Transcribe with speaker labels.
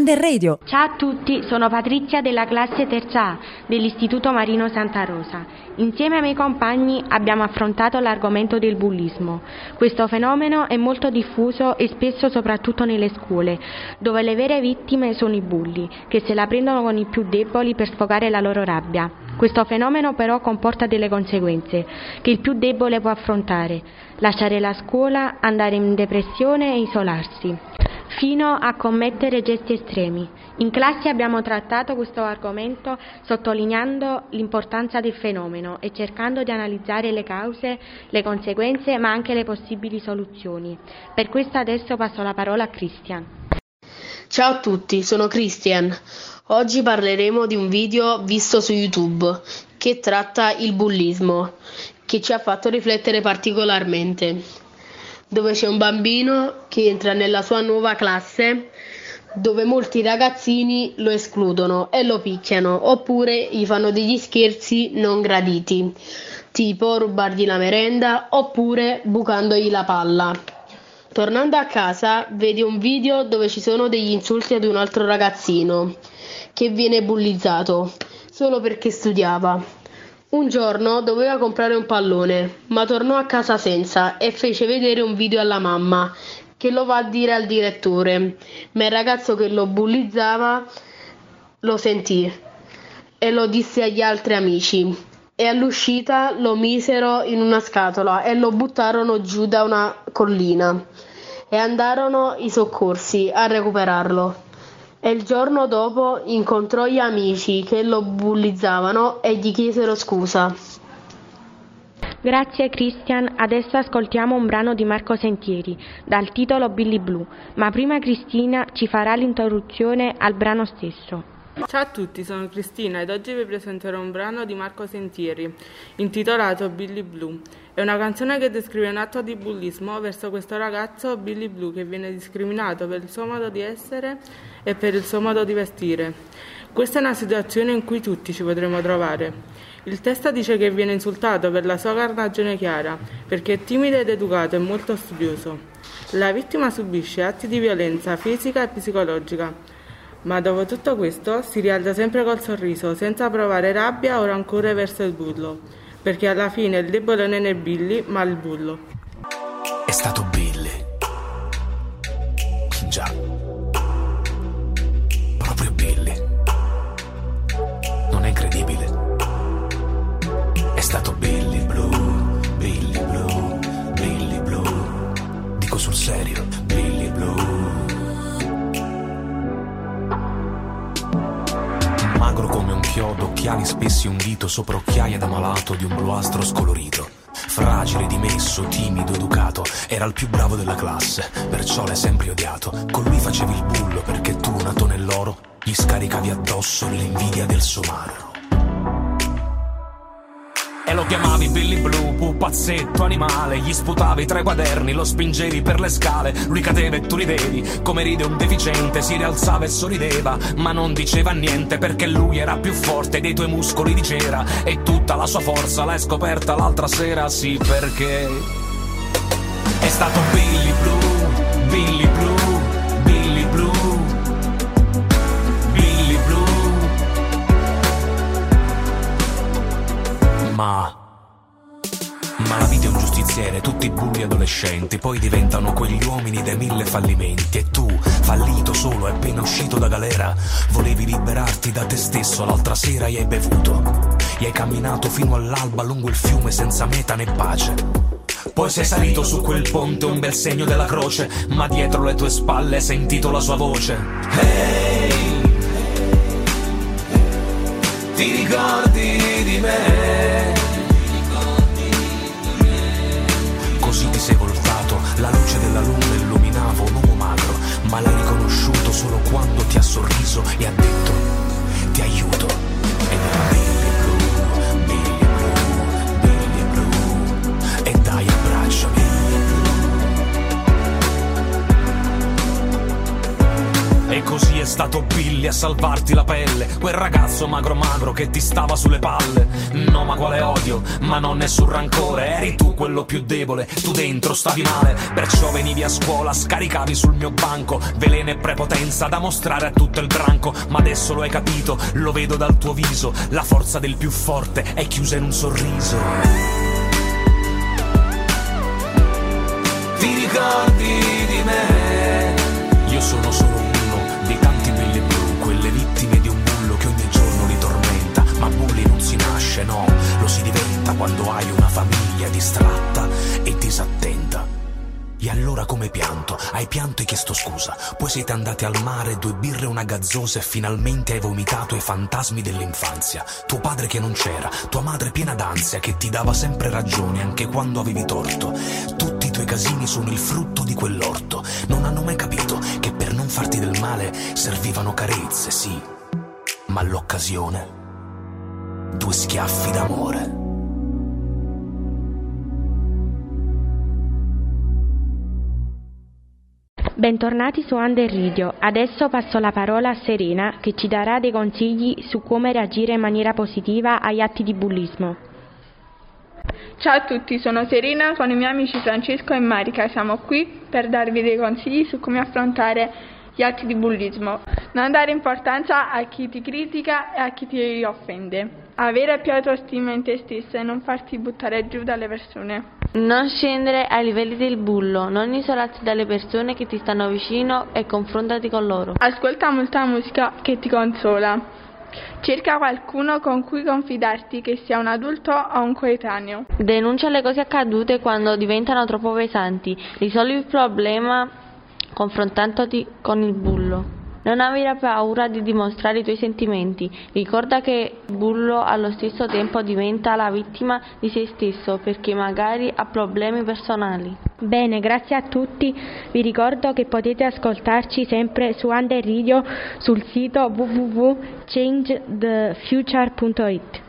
Speaker 1: Under Radio.
Speaker 2: Ciao a tutti, sono Patrizia della classe terza A dell'Istituto Marino Santa Rosa. Insieme ai miei compagni abbiamo affrontato l'argomento del bullismo. Questo fenomeno è molto diffuso e spesso soprattutto nelle scuole, dove le vere vittime sono i bulli, che se la prendono con i più deboli per sfogare la loro rabbia. Questo fenomeno però comporta delle conseguenze che il più debole può affrontare, lasciare la scuola, andare in depressione e isolarsi fino a commettere gesti estremi. In classe abbiamo trattato questo argomento sottolineando l'importanza del fenomeno e cercando di analizzare le cause, le conseguenze, ma anche le possibili soluzioni. Per questo adesso passo la parola a Christian.
Speaker 3: Ciao a tutti, sono Christian. Oggi parleremo di un video visto su YouTube che tratta il bullismo, che ci ha fatto riflettere particolarmente dove c'è un bambino che entra nella sua nuova classe dove molti ragazzini lo escludono e lo picchiano oppure gli fanno degli scherzi non graditi, tipo rubargli la merenda oppure bucandogli la palla. Tornando a casa vede un video dove ci sono degli insulti ad un altro ragazzino che viene bullizzato solo perché studiava. Un giorno doveva comprare un pallone, ma tornò a casa senza e fece vedere un video alla mamma, che lo va a dire al direttore, ma il ragazzo che lo bullizzava lo sentì e lo disse agli altri amici. E all'uscita lo misero in una scatola e lo buttarono giù da una collina. E andarono i soccorsi a recuperarlo e il giorno dopo incontrò gli amici che lo bullizzavano e gli chiesero scusa.
Speaker 2: Grazie Christian, adesso ascoltiamo un brano di Marco Sentieri dal titolo Billy Blue, ma prima Cristina ci farà l'introduzione al brano stesso.
Speaker 4: Ciao a tutti, sono Cristina ed oggi vi presenterò un brano di Marco Sentieri intitolato Billy Blue. È una canzone che descrive un atto di bullismo verso questo ragazzo Billy Blue che viene discriminato per il suo modo di essere e per il suo modo di vestire. Questa è una situazione in cui tutti ci potremo trovare. Il testo dice che viene insultato per la sua carnagione chiara, perché è timido ed educato e molto studioso. La vittima subisce atti di violenza fisica e psicologica ma dopo tutto questo si rialza sempre col sorriso, senza provare rabbia o rancore verso il bullo, perché alla fine il debole non è Billy, ma il bullo.
Speaker 5: È stato Billy. Già. Proprio Billy. Non è incredibile. È stato Billy Blue, Billy Blue, Billy Blue. Dico sul serio, Billy Blue. magro come un chiodo, occhiali spessi un dito sopra occhiaie da malato di un bluastro scolorito. Fragile, dimesso, timido, educato, era il più bravo della classe, perciò l'hai sempre odiato. Con lui facevi il bullo perché tu, nato nell'oro, gli scaricavi addosso l'invidia del somaro. E lo chiamavi Billy Blue, pupazzetto animale. Gli sputavi tra i quaderni, lo spingevi per le scale. Lui cadeva e tu ridevi, come ride un deficiente. Si rialzava e sorrideva, ma non diceva niente Perché lui era più forte dei tuoi muscoli di cera. E tutta la sua forza l'hai scoperta l'altra sera Sì, perché è stato Billy Blue, Billy adolescenti, poi diventano quegli uomini dei mille fallimenti. E tu, fallito solo e appena uscito da galera, volevi liberarti da te stesso. L'altra sera hai bevuto, gli hai camminato fino all'alba lungo il fiume senza meta né pace. Poi sei salito su quel ponte, un bel segno della croce, ma dietro le tue spalle hai sentito la sua voce. Ehi, ti ricordi di me? Così ti sei voltato, la luce della luna illuminava un uomo magro, ma l'hai riconosciuto solo quando ti ha sorriso e ha detto stato Billy a salvarti la pelle, quel ragazzo magro magro che ti stava sulle palle. No, ma quale odio, ma non nessun rancore, eri tu quello più debole, tu dentro stavi male, perciò venivi a scuola, scaricavi sul mio banco, veleno e prepotenza da mostrare a tutto il branco, ma adesso lo hai capito, lo vedo dal tuo viso, la forza del più forte è chiusa in un sorriso. Ti ricordi di me? Io sono solo quando hai una famiglia distratta e disattenta. E allora come pianto? Hai pianto e chiesto scusa. Poi siete andati al mare, due birre e una gazzosa e finalmente hai vomitato i fantasmi dell'infanzia. Tuo padre che non c'era, tua madre piena d'ansia che ti dava sempre ragione anche quando avevi torto. Tutti i tuoi casini sono il frutto di quell'orto. Non hanno mai capito che per non farti del male servivano carezze, sì, ma l'occasione. Due schiaffi d'amore.
Speaker 2: Bentornati su Under Radio. Adesso passo la parola a Serena che ci darà dei consigli su come reagire in maniera positiva agli atti di bullismo.
Speaker 1: Ciao a tutti, sono Serena con i miei amici Francesco e Marica. Siamo qui per darvi dei consigli su come affrontare gli atti di bullismo. Non dare importanza a chi ti critica e a chi ti offende. Avere più autostima in te stessa e non farti buttare giù dalle persone.
Speaker 6: Non scendere ai livelli del bullo, non isolarti dalle persone che ti stanno vicino e confrontati con loro.
Speaker 1: Ascolta molta musica che ti consola. Cerca qualcuno con cui confidarti, che sia un adulto o un coetaneo.
Speaker 6: Denuncia le cose accadute quando diventano troppo pesanti. Risolvi il problema confrontandoti con il bullo. Non avere paura di dimostrare i tuoi sentimenti. Ricorda che il bullo allo stesso tempo diventa la vittima di se stesso perché magari ha problemi personali.
Speaker 2: Bene, grazie a tutti. Vi ricordo che potete ascoltarci sempre su Under Radio sul sito www.changethefuture.it.